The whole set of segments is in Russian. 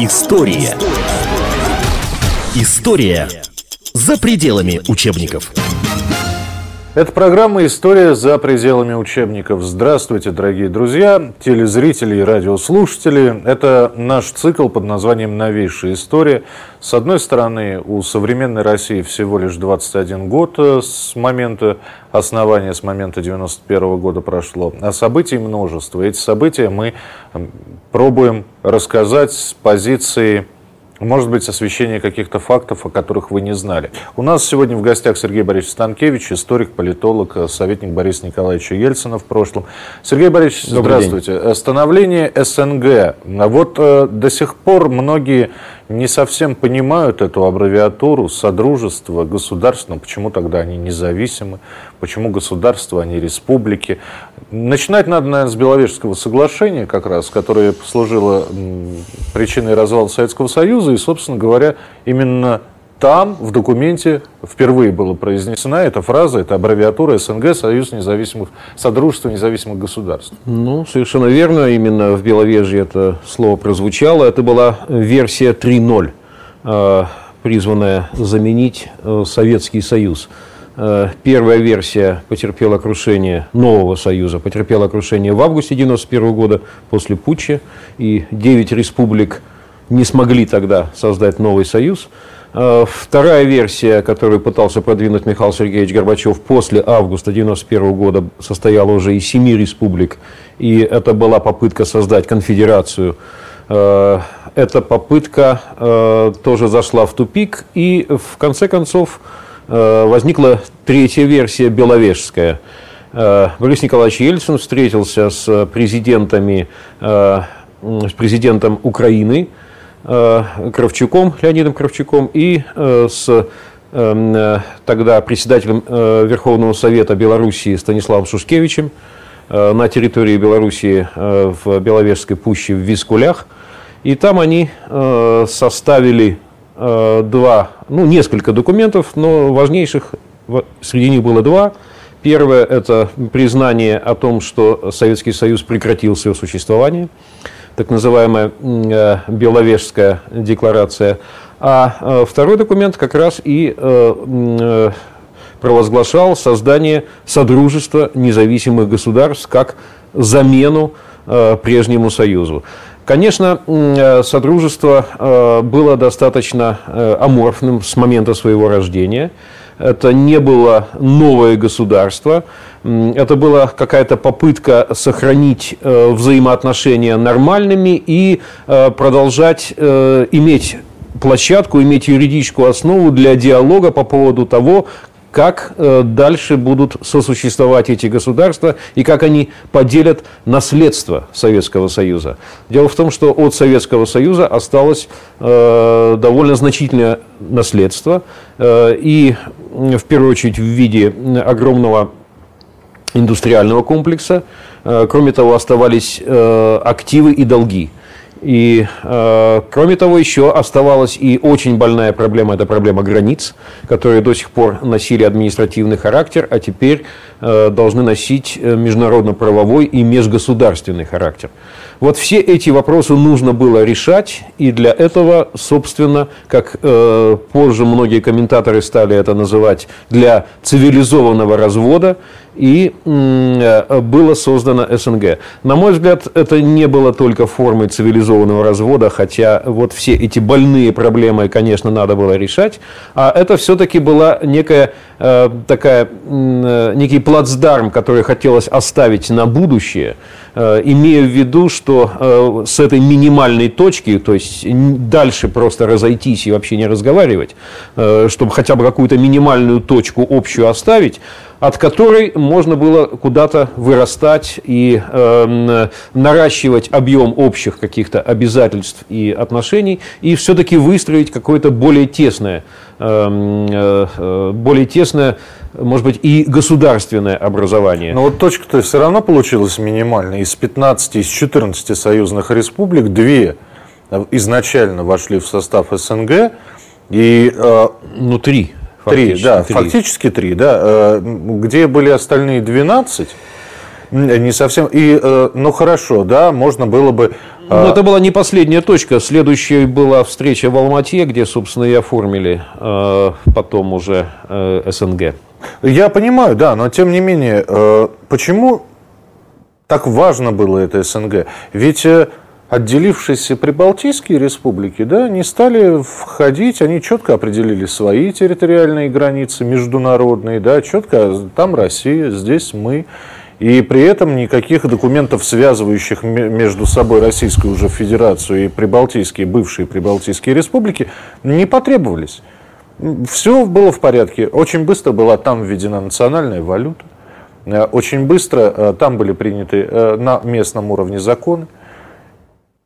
История. История за пределами учебников. Это программа «История за пределами учебников». Здравствуйте, дорогие друзья, телезрители и радиослушатели. Это наш цикл под названием «Новейшая история». С одной стороны, у современной России всего лишь 21 год э, с момента основания, с момента 91 года прошло, а событий множество. Эти события мы пробуем рассказать с позиции может быть, освещение каких-то фактов, о которых вы не знали. У нас сегодня в гостях Сергей Борисович Станкевич, историк, политолог, советник Бориса Николаевича Ельцина в прошлом. Сергей Борисович, Добрый здравствуйте. День. Становление СНГ. Вот э, до сих пор многие не совсем понимают эту аббревиатуру Содружество государственного, почему тогда они независимы, почему государство, а не республики. Начинать надо, наверное, с Беловежского соглашения, как раз, которое послужило причиной развала Советского Союза, и, собственно говоря, именно там, в документе, впервые была произнесена эта фраза, эта аббревиатура СНГ, Союз независимых, Содружество независимых государств. Ну, совершенно верно, именно в Беловежье это слово прозвучало. Это была версия 3.0, э, призванная заменить э, Советский Союз. Э, первая версия потерпела крушение нового союза, потерпела крушение в августе 1991 года после путча, и 9 республик не смогли тогда создать новый союз. Э, вторая версия, которую пытался продвинуть Михаил Сергеевич Горбачев после августа 1991 года, состояла уже из семи республик, и это была попытка создать конфедерацию. Э, эта попытка э, тоже зашла в тупик, и в конце концов возникла третья версия, беловежская. Борис Николаевич Ельцин встретился с президентами, с президентом Украины, Кравчуком, Леонидом Кравчуком и э, с эм, э, тогда председателем Верховного Совета Белоруссии Станиславом Шушкевичем на территории Белоруссии в Беловежской пуще в Вискулях. И там они составили два, ну, несколько документов, но важнейших среди них было два. Первое – это признание о том, что Советский Союз прекратил свое существование – так называемая э, Беловежская декларация. А э, второй документ как раз и э, провозглашал создание Содружества независимых государств как замену прежнему Союзу. Конечно, Содружество было достаточно аморфным с момента своего рождения – это не было новое государство, это была какая-то попытка сохранить э, взаимоотношения нормальными и э, продолжать э, иметь площадку, иметь юридическую основу для диалога по поводу того, как э, дальше будут сосуществовать эти государства и как они поделят наследство Советского Союза. Дело в том, что от Советского Союза осталось э, довольно значительное наследство, э, и в первую очередь в виде огромного индустриального комплекса. Кроме того, оставались активы и долги. И, э, кроме того, еще оставалась и очень больная проблема, это проблема границ, которые до сих пор носили административный характер, а теперь э, должны носить э, международно-правовой и межгосударственный характер. Вот все эти вопросы нужно было решать, и для этого, собственно, как э, позже многие комментаторы стали это называть, для цивилизованного развода, и э, было создано СНГ. На мой взгляд, это не было только формой цивилизованного развода, хотя вот все эти больные проблемы, конечно, надо было решать, а это все-таки была некая э, такая, э, некий плацдарм, который хотелось оставить на будущее, имея в виду, что с этой минимальной точки, то есть дальше просто разойтись и вообще не разговаривать, чтобы хотя бы какую-то минимальную точку общую оставить, от которой можно было куда-то вырастать и э, наращивать объем общих каких-то обязательств и отношений, и все-таки выстроить какое-то более тесное, эм, э, э, более тесное, может быть, и государственное образование. Но вот точка-то все равно получилась минимальная. Из 15, из 14 союзных республик две изначально вошли в состав СНГ, и, э, ну, три. Три, да, три. фактически три, да. Э, где были остальные 12, не совсем. И, э, ну хорошо, да, можно было бы Ну, это была не последняя точка. Следующая была встреча в Алмате, где, собственно, и оформили э, потом уже э, СНГ. Я понимаю, да, но тем не менее, э, почему так важно было это СНГ? Ведь э, отделившиеся прибалтийские республики да, не стали входить, они четко определили свои территориальные границы международные, да, четко там Россия, здесь мы. И при этом никаких документов, связывающих между собой Российскую уже Федерацию и прибалтийские, бывшие прибалтийские республики, не потребовались. Все было в порядке. Очень быстро была там введена национальная валюта. Э, очень быстро э, там были приняты э, на местном уровне законы.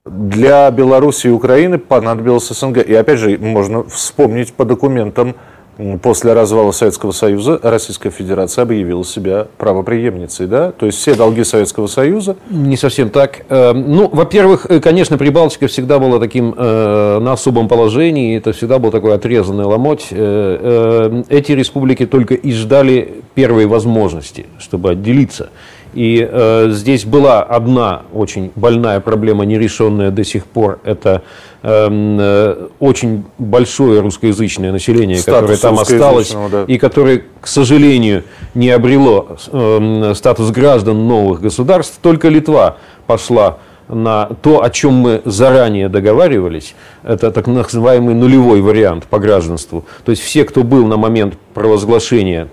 Для Беларуси и Украины понадобился СНГ. И опять же, можно вспомнить по документам после развала Советского Союза Российская Федерация объявила себя правоприемницей, да? То есть все долги Советского Союза... Не совсем так. Э, ну, во-первых, э, конечно, Прибалтика всегда была таким э, на особом положении, это всегда был такой отрезанный ломоть. Эти республики только и ждали первой возможности, чтобы отделиться. И э, здесь была одна очень больная проблема, нерешенная до сих пор. Это эм, э, очень большое русскоязычное население, Статус которое там осталось да. и которое, к сожалению, не обрело э, статус граждан новых государств. Только Литва пошла на то, о чем мы заранее договаривались, это так называемый нулевой вариант по гражданству. То есть все, кто был на момент провозглашения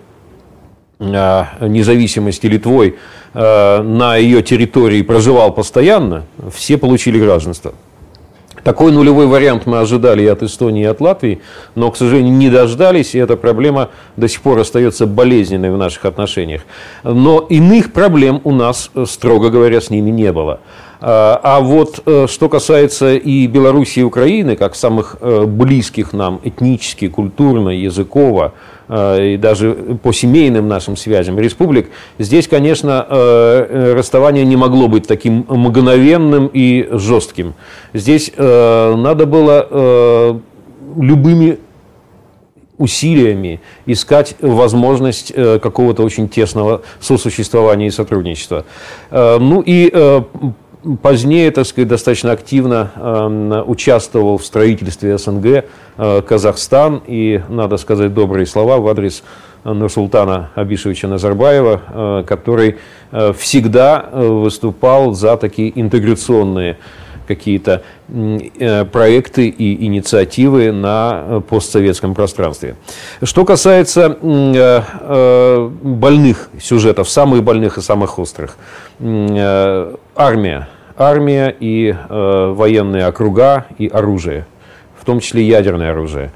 э, независимости Литвой на ее территории проживал постоянно, все получили гражданство. Такой нулевой вариант мы ожидали и от Эстонии, и от Латвии, но, к сожалению, не дождались, и эта проблема до сих пор остается болезненной в наших отношениях. Но иных проблем у нас, строго говоря, с ними не было. А, вот э, что касается и Белоруссии и Украины, как самых э, близких нам этнически, культурно, языково, э, и даже по семейным нашим связям республик, здесь, конечно, расставание не могло быть таким мгновенным и жестким. Здесь надо было любыми усилиями искать возможность какого-то очень тесного сосуществования и сотрудничества. Ну и Позднее, так сказать, достаточно активно э, участвовал в строительстве СНГ э, Казахстан. И, надо сказать добрые слова в адрес Нурсултана Абишевича Назарбаева, э, который э, всегда э, выступал за такие интеграционные какие-то э, проекты и инициативы на э, постсоветском пространстве. Что касается э, больных сюжетов, самых больных и самых острых, армия, армия и военные округа и оружие, в том числе ядерное оружие.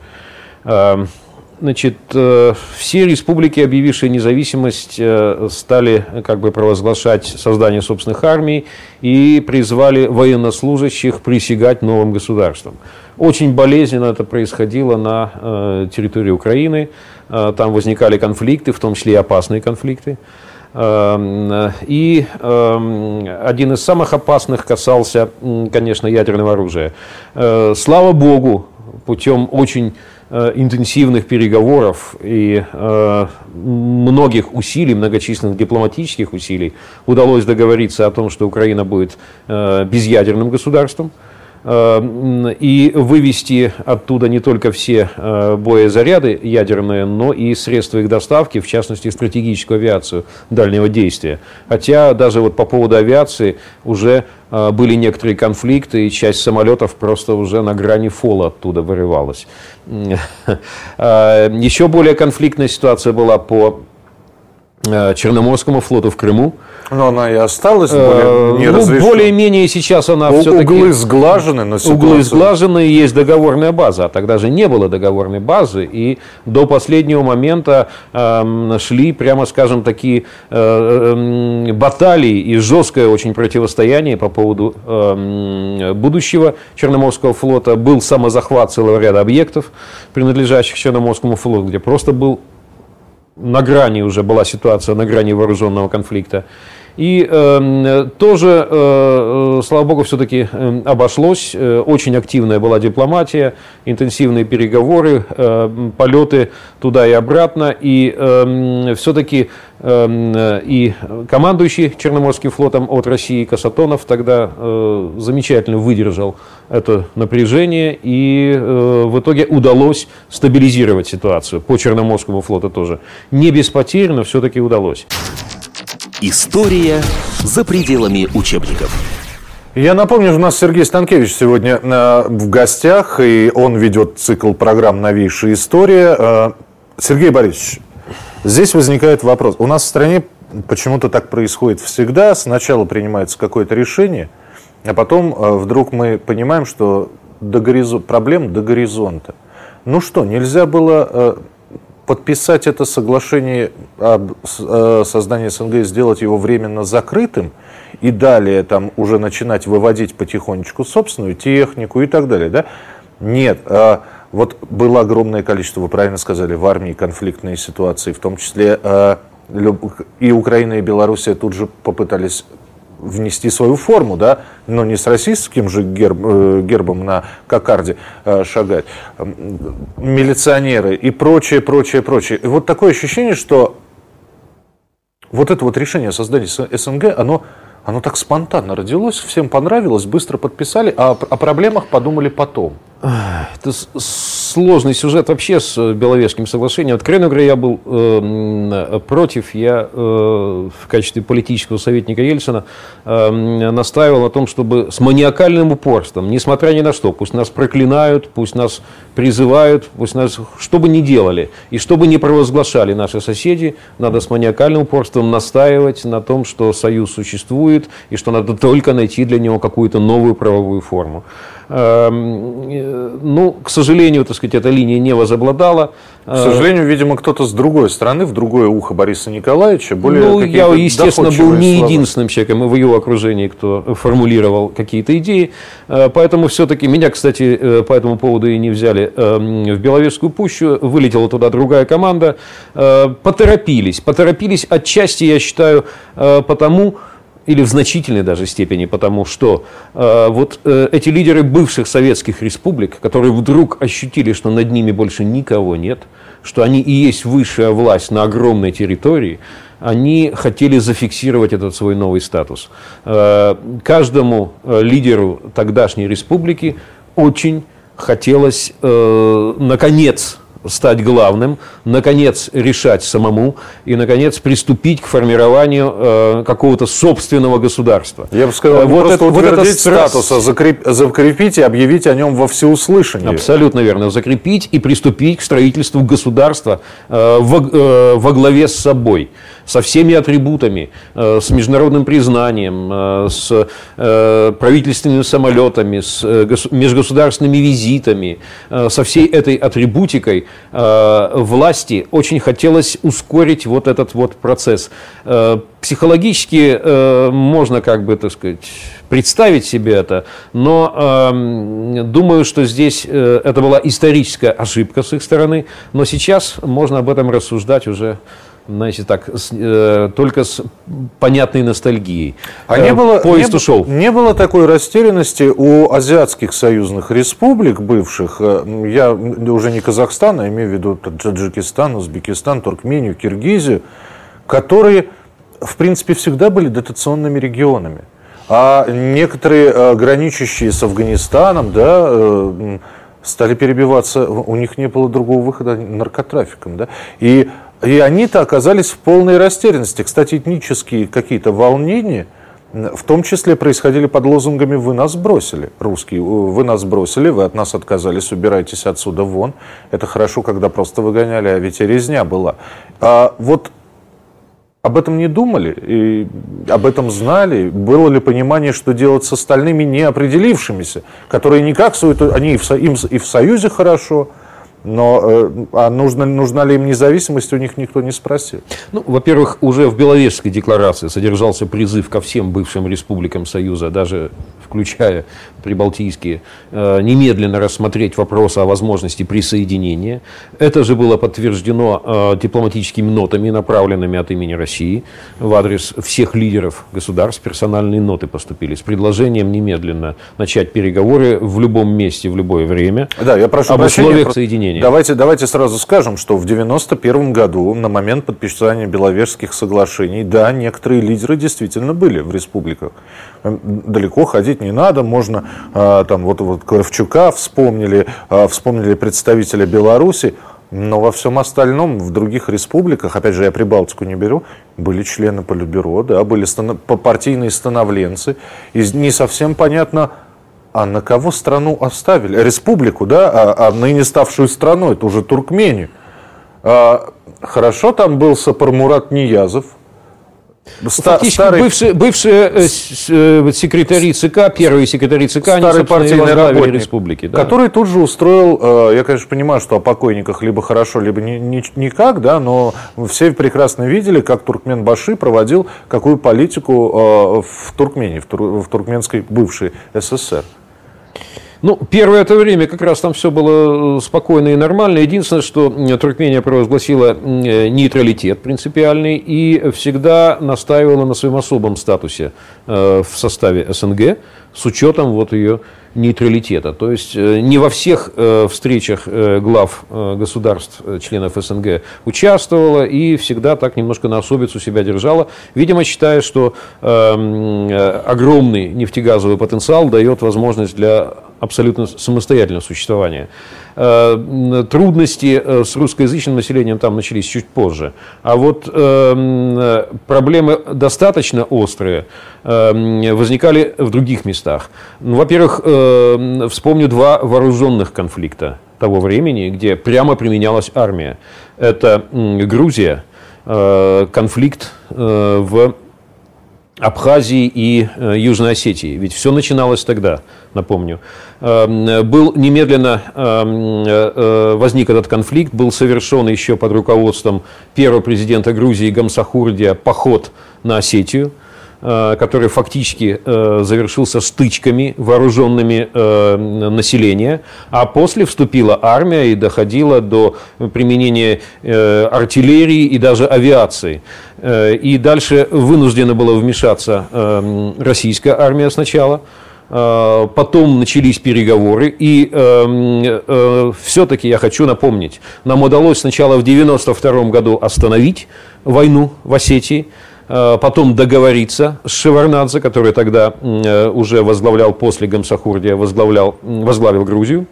Значит, э, все республики, объявившие независимость, э, стали как бы провозглашать создание собственных армий и призвали военнослужащих присягать новым государствам. Очень болезненно это происходило на э, территории Украины. Там возникали конфликты, в том числе и опасные конфликты. И один из самых опасных касался, конечно, ядерного оружия. Слава богу, путем очень Э, интенсивных переговоров и э, многих усилий, многочисленных дипломатических усилий удалось договориться о том, что Украина будет э, безъядерным государством и вывести оттуда не только все боезаряды ядерные, но и средства их доставки, в частности стратегическую авиацию дальнего действия. Хотя даже вот по поводу авиации уже а, были некоторые конфликты, и часть самолетов просто уже на грани фола оттуда вырывалась. Еще более конфликтная ситуация была по Черноморскому флоту в Крыму. Но она и осталась более, не ну, более-менее сейчас она У, все-таки... Углы сглажены, но ситуация... Углы сглажены, есть договорная база. А тогда же не было договорной базы. И до последнего момента э, шли, прямо скажем, такие э, э, баталии и жесткое очень противостояние по поводу э, будущего Черноморского флота. Был самозахват целого ряда объектов, принадлежащих Черноморскому флоту, где просто был на грани уже была ситуация, на грани вооруженного конфликта. И э, тоже, э, слава богу, все-таки э, обошлось. Э, очень активная была дипломатия, интенсивные переговоры, э, полеты туда и обратно. И э, все-таки э, и командующий Черноморским флотом от России Касатонов тогда э, замечательно выдержал это напряжение. И э, в итоге удалось стабилизировать ситуацию по Черноморскому флоту тоже. Не без потерь, но все-таки удалось. История за пределами учебников. Я напомню, у нас Сергей Станкевич сегодня э, в гостях, и он ведет цикл программ «Новейшая история». Э, Сергей Борисович, здесь возникает вопрос. У нас в стране почему-то так происходит всегда. Сначала принимается какое-то решение, а потом э, вдруг мы понимаем, что до горизонта, проблем до горизонта. Ну что, нельзя было подписать это соглашение об э, создании СНГ, сделать его временно закрытым, и далее там уже начинать выводить потихонечку собственную технику и так далее, да? Нет, э, вот было огромное количество, вы правильно сказали, в армии конфликтные ситуации, в том числе э, и Украина, и Белоруссия тут же попытались внести свою форму, да, но не с российским же герб, э, гербом на кокарде э, шагать, милиционеры и прочее, прочее, прочее. И вот такое ощущение, что вот это вот решение о создании СНГ, оно, оно так спонтанно родилось, всем понравилось, быстро подписали, а о проблемах подумали потом. Это сложный сюжет вообще с э, Беловежским соглашением. Откровенно говоря, я был э, против. Я э, в качестве политического советника Ельцина э, настаивал на том, чтобы с маниакальным упорством, несмотря ни на что, пусть нас проклинают, пусть нас призывают, пусть нас, что бы ни делали, и что бы ни провозглашали наши соседи, надо с маниакальным упорством настаивать на том, что союз существует, и что надо только найти для него какую-то новую правовую форму. Эм, э, ну, к сожалению, так сказать, эта линия не возобладала. К сожалению, видимо, кто-то с другой стороны, в другое ухо Бориса Николаевича, более Ну, я, естественно, был не слова. единственным человеком в его окружении, кто формулировал какие-то идеи. Э, поэтому все-таки меня, кстати, э, по этому поводу и не взяли эм, в Беловежскую пущу. Вылетела туда другая команда. Поторопились. Поторопились отчасти, я считаю, потому, или в значительной даже степени, потому что э, вот э, эти лидеры бывших советских республик, которые вдруг ощутили, что над ними больше никого нет, что они и есть высшая власть на огромной территории, они хотели зафиксировать этот свой новый статус. Э, каждому э, лидеру тогдашней республики очень хотелось, э, наконец, стать главным, наконец решать самому и, наконец, приступить к формированию э, какого-то собственного государства. Я бы сказал, э, вот просто это, утвердить вот это статус, а закреп, закрепить и объявить о нем во всеуслышание. Абсолютно верно. Закрепить и приступить к строительству государства э, во, э, во главе с собой со всеми атрибутами, э, с международным признанием, э, с э, правительственными самолетами, с межгосударственными визитами, со всей этой атрибутикой власти очень хотелось ускорить вот этот вот процесс. Психологически можно как бы, так сказать, представить себе это, но э, думаю, что здесь это была историческая ошибка с их стороны, но сейчас можно об этом рассуждать уже знаете, так, с, э, только с понятной ностальгией. А не э, было, Поезд не, ушел. Не было такой растерянности у азиатских союзных республик бывших, э, я уже не Казахстан, а имею в виду Таджикистан, Узбекистан, Туркмению, Киргизию, которые, в принципе, всегда были дотационными регионами. А некоторые, э, граничащие с Афганистаном, да, стали перебиваться, у них не было другого выхода наркотрафиком. Да? И и они-то оказались в полной растерянности. Кстати, этнические какие-то волнения, в том числе происходили под лозунгами «Вы нас бросили, русские, вы нас бросили, вы от нас отказались, убирайтесь отсюда вон». Это хорошо, когда просто выгоняли, а ведь и резня была. А вот об этом не думали, и об этом знали? Было ли понимание, что делать с остальными неопределившимися, которые никак суют, они и в, им и в Союзе хорошо, Но э, а нужно, нужна ли им независимость, у них никто не спросил. Ну, во-первых, уже в Беловежской декларации содержался призыв ко всем бывшим республикам Союза, даже включая прибалтийские, э, немедленно рассмотреть вопрос о возможности присоединения. Это же было подтверждено э, дипломатическими нотами, направленными от имени России в адрес всех лидеров государств. Персональные ноты поступили с предложением немедленно начать переговоры в любом месте, в любое время да, я прошу об прощения, условиях соединения. Давайте, давайте сразу скажем, что в 1991 году, на момент подписания Беловежских соглашений, да, некоторые лидеры действительно были в республиках. Эм, далеко ходить не надо, можно а, там вот, вот Кравчука вспомнили, а, вспомнили представителя Беларуси, но во всем остальном, в других республиках, опять же, я Прибалтику не беру, были члены Политбюро, да, были станов... партийные становленцы. И не совсем понятно, а на кого страну оставили? Республику, да, а, а ныне ставшую страной, это уже Туркмению. А, хорошо там был Сапармурат Ниязов, Фактически старый, бывшие, бывшие э, э, секретари ЦК, первые секретари ЦК, старый партийный работник, республики. Да. Который тут же устроил, э, я, конечно, понимаю, что о покойниках либо хорошо, либо ни, ни, никак, да, но все прекрасно видели, как Туркмен Баши проводил какую политику в Туркмении, в, тур, в туркменской бывшей СССР. Ну, первое это время как раз там все было э, спокойно и нормально. Единственное, что Туркмения провозгласила э, нейтралитет принципиальный и всегда настаивала на своем особом статусе э, в составе СНГ с учетом вот ее нейтралитета. То есть не во всех встречах глав государств, членов СНГ участвовала и всегда так немножко на особицу себя держала, видимо, считая, что огромный нефтегазовый потенциал дает возможность для абсолютно самостоятельного существования. Э, трудности э, с русскоязычным населением там начались чуть позже. А вот э, проблемы достаточно острые возникали в других местах. Ну, во-первых, вспомню два вооруженных конфликта того времени, где прямо применялась армия. Это Грузия, конфликт в Абхазии и э, Южной Осетии. Ведь все начиналось тогда, напомню. Эм, был немедленно эм, э, возник этот конфликт, был совершен еще под руководством первого президента Грузии Гамсахурдия поход на Осетию – Э, который фактически э, завершился стычками вооруженными э, населения, а после вступила армия и доходила до применения артиллерии и даже авиации. И дальше вынуждена была вмешаться российская армия сначала, Потом начались переговоры, и э, э, все-таки я хочу напомнить, нам удалось сначала в 1992 году остановить войну в Осетии, Э, потом договориться с Шеварнадзе, который тогда э, уже возглавлял после Гамсахурдия, возглавлял, возглавил Грузию.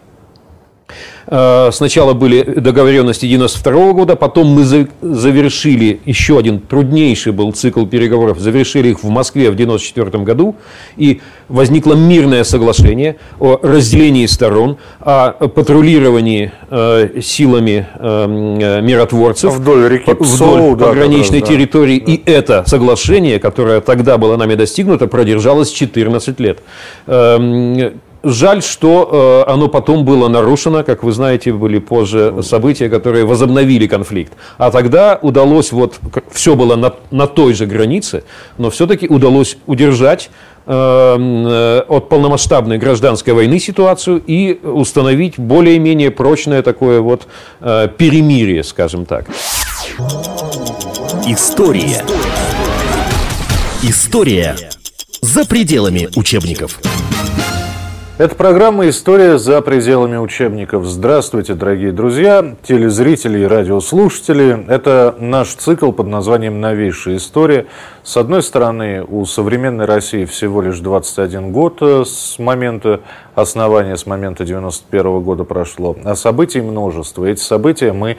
Э, сначала были договоренности 92 года, потом мы завершили еще один труднейший был цикл переговоров, завершили их в Москве в 94 году, и возникло мирное соглашение о разделении сторон, о патрулировании э, силами э, миротворцев вдоль, реки вдоль да, пограничной да, территории. Да. И это соглашение, которое тогда было нами достигнуто, продержалось 14 лет. Эм, Жаль, что э, оно потом было нарушено, как вы знаете, были позже события, которые возобновили конфликт. А тогда удалось, вот все было на, на той же границе, но все-таки удалось удержать э, э, от полномасштабной гражданской войны ситуацию и установить более-менее прочное такое вот э, перемирие, скажем так. История. История за пределами учебников. Это программа «История за пределами учебников». Здравствуйте, дорогие друзья, телезрители и радиослушатели. Это наш цикл под названием «Новейшая история». С одной стороны, у современной России всего лишь 21 год э, с момента основания, с момента 91 года прошло, а событий множество. Эти события мы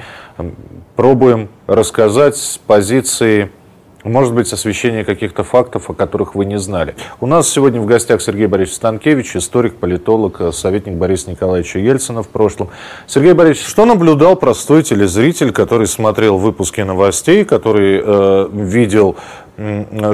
пробуем рассказать с позиции может быть, освещение каких-то фактов, о которых вы не знали. У нас сегодня в гостях Сергей Борисович Станкевич, историк, политолог, советник Бориса Николаевича Ельцина в прошлом. Сергей Борисович, что наблюдал простой телезритель, который смотрел выпуски новостей, который э, видел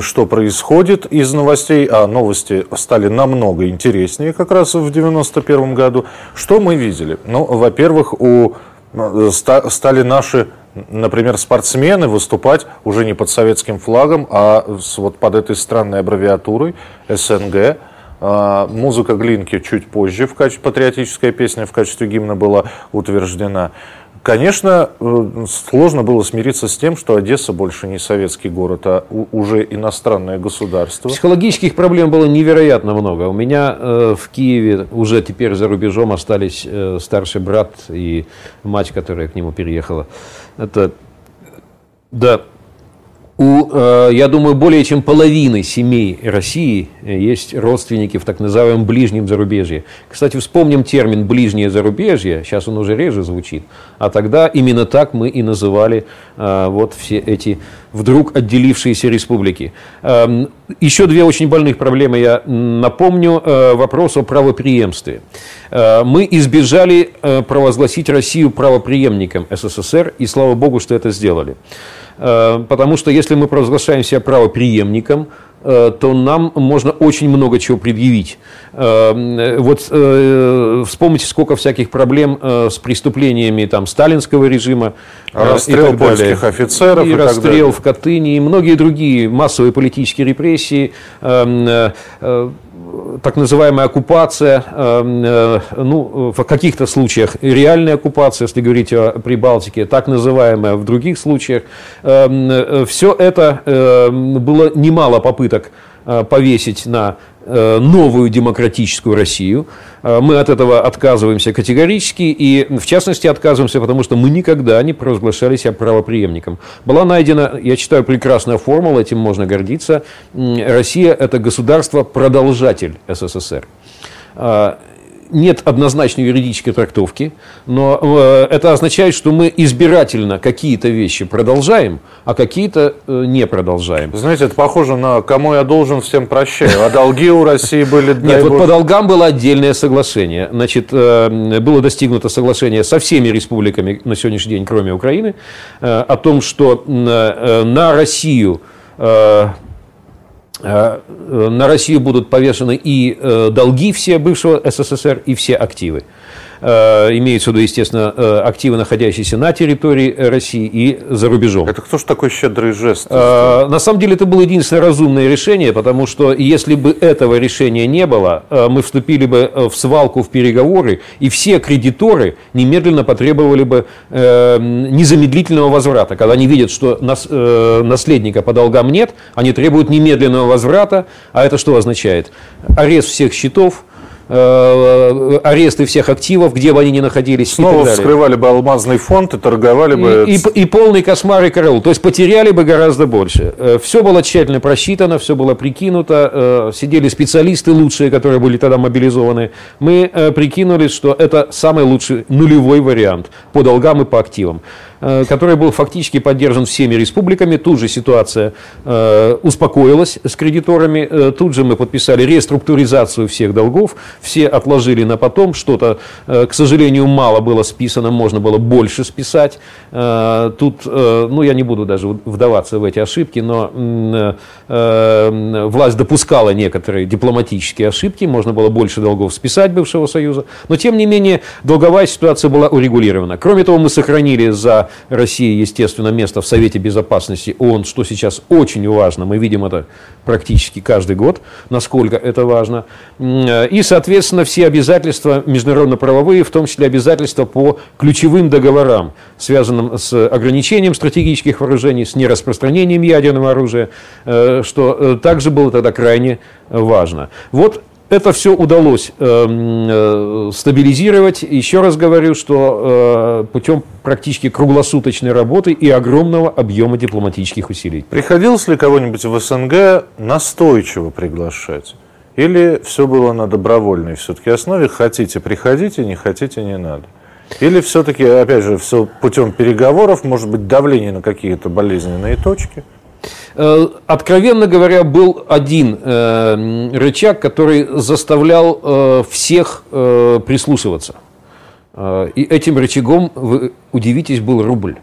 что происходит из новостей, а новости стали намного интереснее как раз в 1991 году. Что мы видели? Ну, во-первых, у э, стали наши, например, спортсмены выступать уже не под советским флагом, а с, вот под этой странной аббревиатурой СНГ. А, музыка Глинки чуть позже в качестве патриотическая песня в качестве гимна была утверждена. Конечно, э, сложно было смириться с тем, что Одесса больше не советский город, а уже иностранное государство. Психологических проблем было невероятно много. У меня э, в Киеве уже теперь за рубежом остались э, старший брат и мать, которая к нему переехала. Это, да, у, э, я думаю, более чем половины семей России есть родственники в так называемом ближнем зарубежье. Кстати, вспомним термин «ближнее зарубежье», сейчас он уже реже звучит, а тогда именно так мы и называли э, вот все эти вдруг отделившиеся республики. Эм, еще две очень больных проблемы я напомню. Э, вопрос о правоприемстве. Мы избежали провозгласить Россию правоприемником СССР, и слава богу, что это сделали. Э, потому что если мы провозглашаем себя правоприемником, э, то нам можно очень много чего предъявить. Э, вот вспомните, сколько всяких проблем с преступлениями там, сталинского режима. Расстрел польских офицеров. И, и расстрел в Катыни, и многие другие массовые политические репрессии так называемая оккупация, эм, э, ну, в каких-то случаях реальная оккупация, если говорить о Прибалтике, так называемая в других случаях. Эм, э, Все это эм, было немало попыток э, повесить на новую демократическую Россию. Э, мы от этого отказываемся категорически, и в частности отказываемся, потому что мы никогда не провозглашали себя правоприемником. Была найдена, я считаю, прекрасная формула, этим можно гордиться. Россия – это государство-продолжатель СССР. Нет однозначной юридической трактовки, но э, это означает, что мы избирательно какие-то вещи продолжаем, а какие-то э, не продолжаем. Знаете, это похоже на «кому я должен, всем прощаю», а долги у России были... Нет, вот по долгам было отдельное соглашение. Значит, э, было достигнуто соглашение со всеми республиками на сегодняшний день, кроме Украины, о том, что на Россию на Россию будут повешены и э, долги все бывшего СССР, и все активы. Э, имеются в виду, естественно, э, активы, находящиеся на территории России и за рубежом. Это кто же такой щедрый жест? Э, на самом деле это было единственное разумное решение, потому что если бы этого решения не было, мы вступили бы в свалку, в переговоры, и все кредиторы немедленно потребовали бы незамедлительного возврата. Когда они видят, что наследника по долгам нет, они требуют немедленного возврата, а это что означает? Арест всех счетов, аресты всех активов, где бы они ни находились. Снова вскрывали бы алмазный фонд и торговали бы... И, и, и полный кошмар и караул. То есть потеряли бы гораздо больше. Э, все было тщательно просчитано, все было прикинуто. Э, сидели специалисты лучшие, которые были тогда мобилизованы. Мы прикинули, что это самый лучший нулевой вариант по долгам и по активам. Э, который был фактически поддержан всеми республиками. Тут же ситуация э, успокоилась с кредиторами. Э, тут же мы подписали реструктуризацию всех долгов. Все отложили на потом. Что-то, к сожалению, мало было списано, можно было больше списать. Тут, ну, я не буду даже вдаваться в эти ошибки, но власть допускала некоторые дипломатические ошибки. Можно было больше долгов списать бывшего Союза. Но, тем не менее, долговая ситуация была урегулирована. Кроме того, мы сохранили за России, естественно, место в Совете Безопасности ООН, что сейчас очень важно. Мы видим это практически каждый год, насколько это важно. И, соответственно, все обязательства международно-правовые, в том числе обязательства по ключевым договорам, связанным с ограничением стратегических вооружений, с нераспространением ядерного оружия, э, что э, также было тогда крайне важно. Вот это все удалось эм, э, стабилизировать. Еще раз говорю, что э, путем практически круглосуточной работы и огромного объема дипломатических усилий. Приходилось ли кого-нибудь в СНГ настойчиво приглашать? Или все было на добровольной все-таки основе? Хотите, приходите, не хотите, не надо. Или все-таки, опять же, все путем переговоров, может быть, давление на какие-то болезненные точки? Э, откровенно говоря, был один э, рычаг, который заставлял э, всех прислушиваться. И этим рычагом, вы удивитесь, был рубль.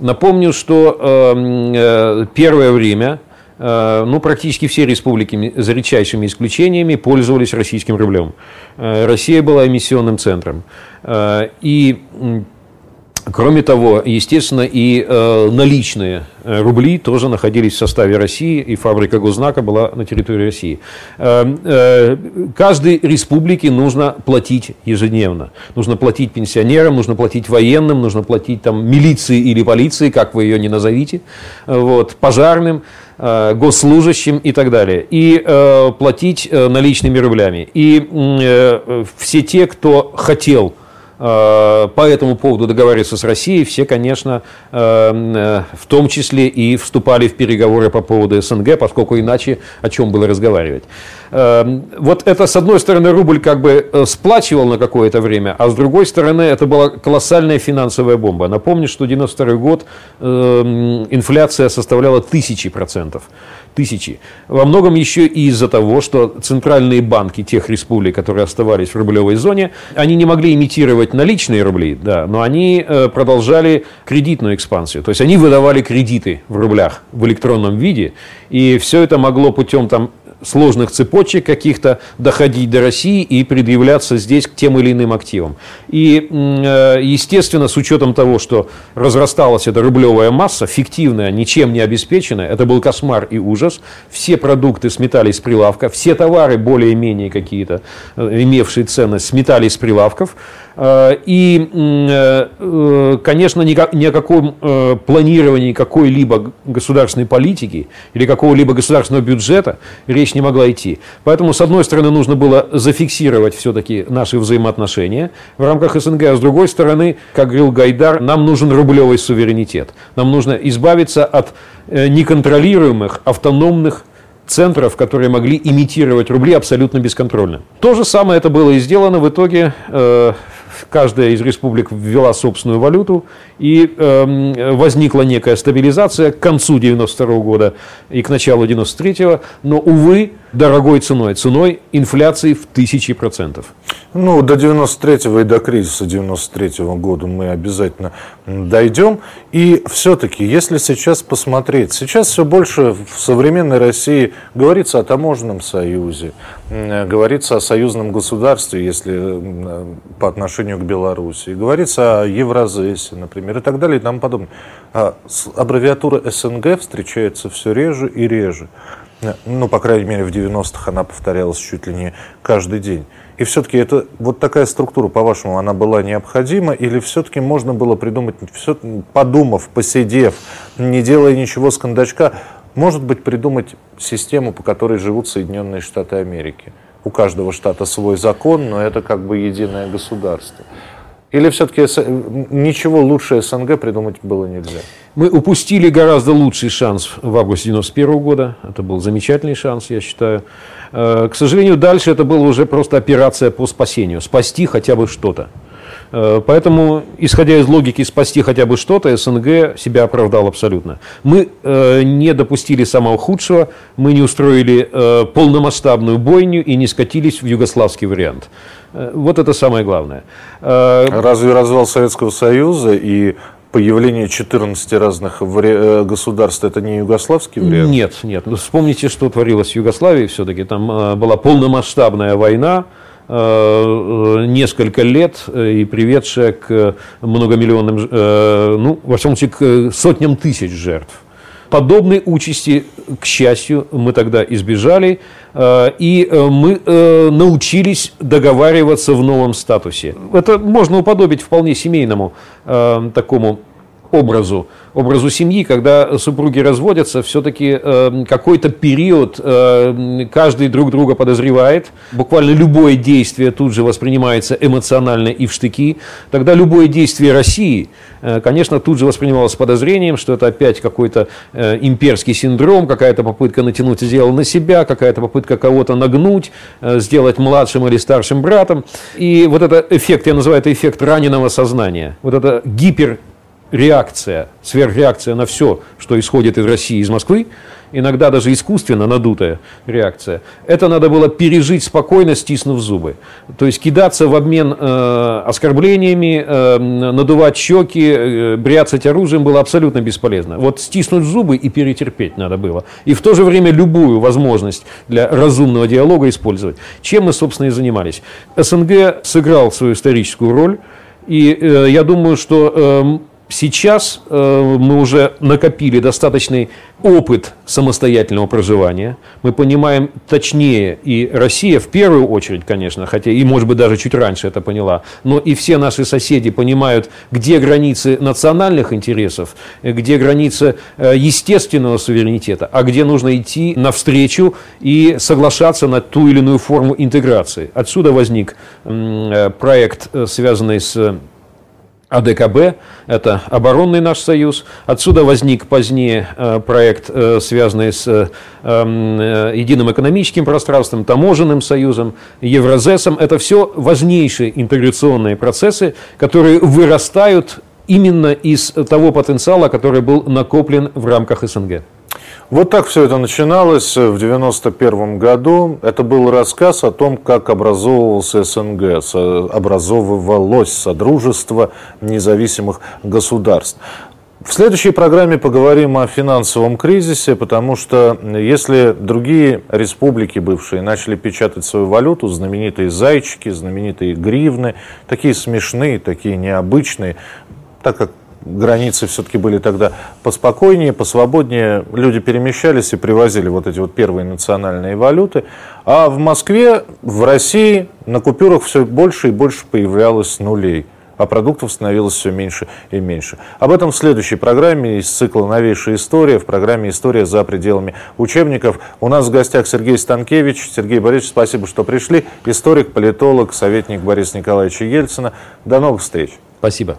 Напомню, что первое время ну, практически все республики, за редчайшими исключениями, пользовались российским рублем. Россия была эмиссионным центром. И Кроме того, естественно, и э, наличные э, рубли тоже находились в составе России, и фабрика Гознака была на территории России. Э, э, каждой республике нужно платить ежедневно. Нужно платить пенсионерам, нужно платить военным, нужно платить там, милиции или полиции, как вы ее не назовите, вот, пожарным э, госслужащим и так далее, и э, платить э, наличными рублями. И э, все те, кто хотел по этому поводу договариваться с Россией, все, конечно, э, э, в том числе и вступали в переговоры по поводу СНГ, поскольку иначе о чем было разговаривать. Вот это, с одной стороны, рубль как бы сплачивал на какое-то время, а с другой стороны, это была колоссальная финансовая бомба. Напомню, что 92 год инфляция составляла тысячи процентов тысячи. Во многом еще и из-за того, что центральные банки тех республик, которые оставались в рублевой зоне, они не могли имитировать наличные рубли, да, но они э, продолжали кредитную экспансию. То есть они выдавали кредиты в рублях в электронном виде, и все это могло путем там сложных цепочек каких-то доходить до России и предъявляться здесь к тем или иным активам. И, э, естественно, с учетом того, что разрасталась эта рублевая масса, фиктивная, ничем не обеспеченная, это был кошмар и ужас. Все продукты сметались с прилавка, все товары более-менее какие-то, э, имевшие ценность, сметались с прилавков. Э, и, конечно, ни о каком планировании какой-либо государственной политики или какого-либо государственного бюджета речь не могла идти. Поэтому, с одной стороны, нужно было зафиксировать все-таки наши взаимоотношения в рамках СНГ, а с другой стороны, как говорил Гайдар, нам нужен рублевый суверенитет. Нам нужно избавиться от неконтролируемых автономных центров, которые могли имитировать рубли абсолютно бесконтрольно. То же самое это было и сделано в итоге каждая из республик ввела собственную валюту, и э, возникла некая стабилизация к концу 92 года и к началу 93 но, увы, дорогой ценой, ценой инфляции в тысячи процентов. Ну, до 93-го и до кризиса 93-го года мы обязательно дойдем. И все-таки, если сейчас посмотреть, сейчас все больше в современной России говорится о таможенном союзе, говорится о союзном государстве, если по отношению к Беларуси, говорится о Евразесе, например, и так далее и тому подобное. А аббревиатура СНГ встречается все реже и реже. Ну, по крайней мере, в 90-х она повторялась чуть ли не каждый день. И все-таки это вот такая структура, по-вашему, она была необходима? Или все-таки можно было придумать, все, подумав, посидев, не делая ничего с кондачка, может быть, придумать систему, по которой живут Соединенные Штаты Америки? У каждого штата свой закон, но это как бы единое государство. Или все-таки ничего лучше СНГ придумать было нельзя? Мы упустили гораздо лучший шанс в августе 1991 года. Это был замечательный шанс, я считаю. Э, к сожалению, дальше это была уже просто операция по спасению. Спасти хотя бы что-то. Э, поэтому, исходя из логики спасти хотя бы что-то, СНГ себя оправдал абсолютно. Мы э, не допустили самого худшего, мы не устроили полномасштабную бойню и не скатились в югославский вариант. Э, вот это самое главное. Э, Разве развал Советского Союза и появление 14 разных э, государств это не югославский вариант? Нет, нет. Ну, вспомните, что творилось в Югославии все-таки. Там была полномасштабная война, несколько лет и приведшая к многомиллионным, ну, во всем случае, к сотням тысяч жертв. Подобной участи, к счастью, мы тогда избежали, э, и э, мы э, научились договариваться в новом статусе. Это можно уподобить вполне семейному такому образу, образу семьи, когда супруги разводятся, все-таки э, какой-то период э, каждый друг друга подозревает, буквально любое действие тут же воспринимается эмоционально и в штыки, тогда любое действие России, э, конечно, тут же воспринималось с подозрением, что это опять какой-то э, имперский синдром, какая-то попытка натянуть дело на себя, какая-то попытка кого-то нагнуть, э, сделать младшим или старшим братом. И вот этот эффект, я называю это эффект раненого сознания, вот это гипер реакция, сверхреакция на все, что исходит из России, из Москвы, иногда даже искусственно надутая реакция, это надо было пережить спокойно, стиснув зубы. То есть кидаться в обмен э, оскорблениями, э, надувать щеки, э, бряцать оружием было абсолютно бесполезно. Вот стиснуть зубы и перетерпеть надо было. И в то же время любую возможность для разумного диалога использовать. Чем мы, собственно, и занимались. СНГ сыграл свою историческую роль И э, я думаю, что э, Сейчас э, мы уже накопили достаточный опыт самостоятельного проживания. Мы понимаем точнее, и Россия в первую очередь, конечно, хотя и, может быть, даже чуть раньше это поняла, но и все наши соседи понимают, где границы национальных интересов, где границы э, естественного суверенитета, а где нужно идти навстречу и соглашаться на ту или иную форму интеграции. Отсюда возник э, проект, э, связанный с АДКБ, это оборонный наш союз. Отсюда возник позднее э, проект, э, связанный с э, эм, единым экономическим пространством, таможенным союзом, Евразесом. Это все важнейшие интеграционные процессы, которые вырастают именно из того потенциала, который был накоплен в рамках СНГ. Вот так все это начиналось в 1991 году. Это был рассказ о том, как образовывался СНГ, образовывалось Содружество независимых государств. В следующей программе поговорим о финансовом кризисе, потому что если другие республики бывшие начали печатать свою валюту, знаменитые зайчики, знаменитые гривны, такие смешные, такие необычные, так как границы все-таки были тогда поспокойнее, посвободнее. Люди перемещались и привозили вот эти вот первые национальные валюты. А в Москве, в России на купюрах все больше и больше появлялось нулей а продуктов становилось все меньше и меньше. Об этом в следующей программе из цикла «Новейшая история», в программе «История за пределами учебников». У нас в гостях Сергей Станкевич. Сергей Борисович, спасибо, что пришли. Историк, политолог, советник Бориса Николаевича Ельцина. До новых встреч. Спасибо.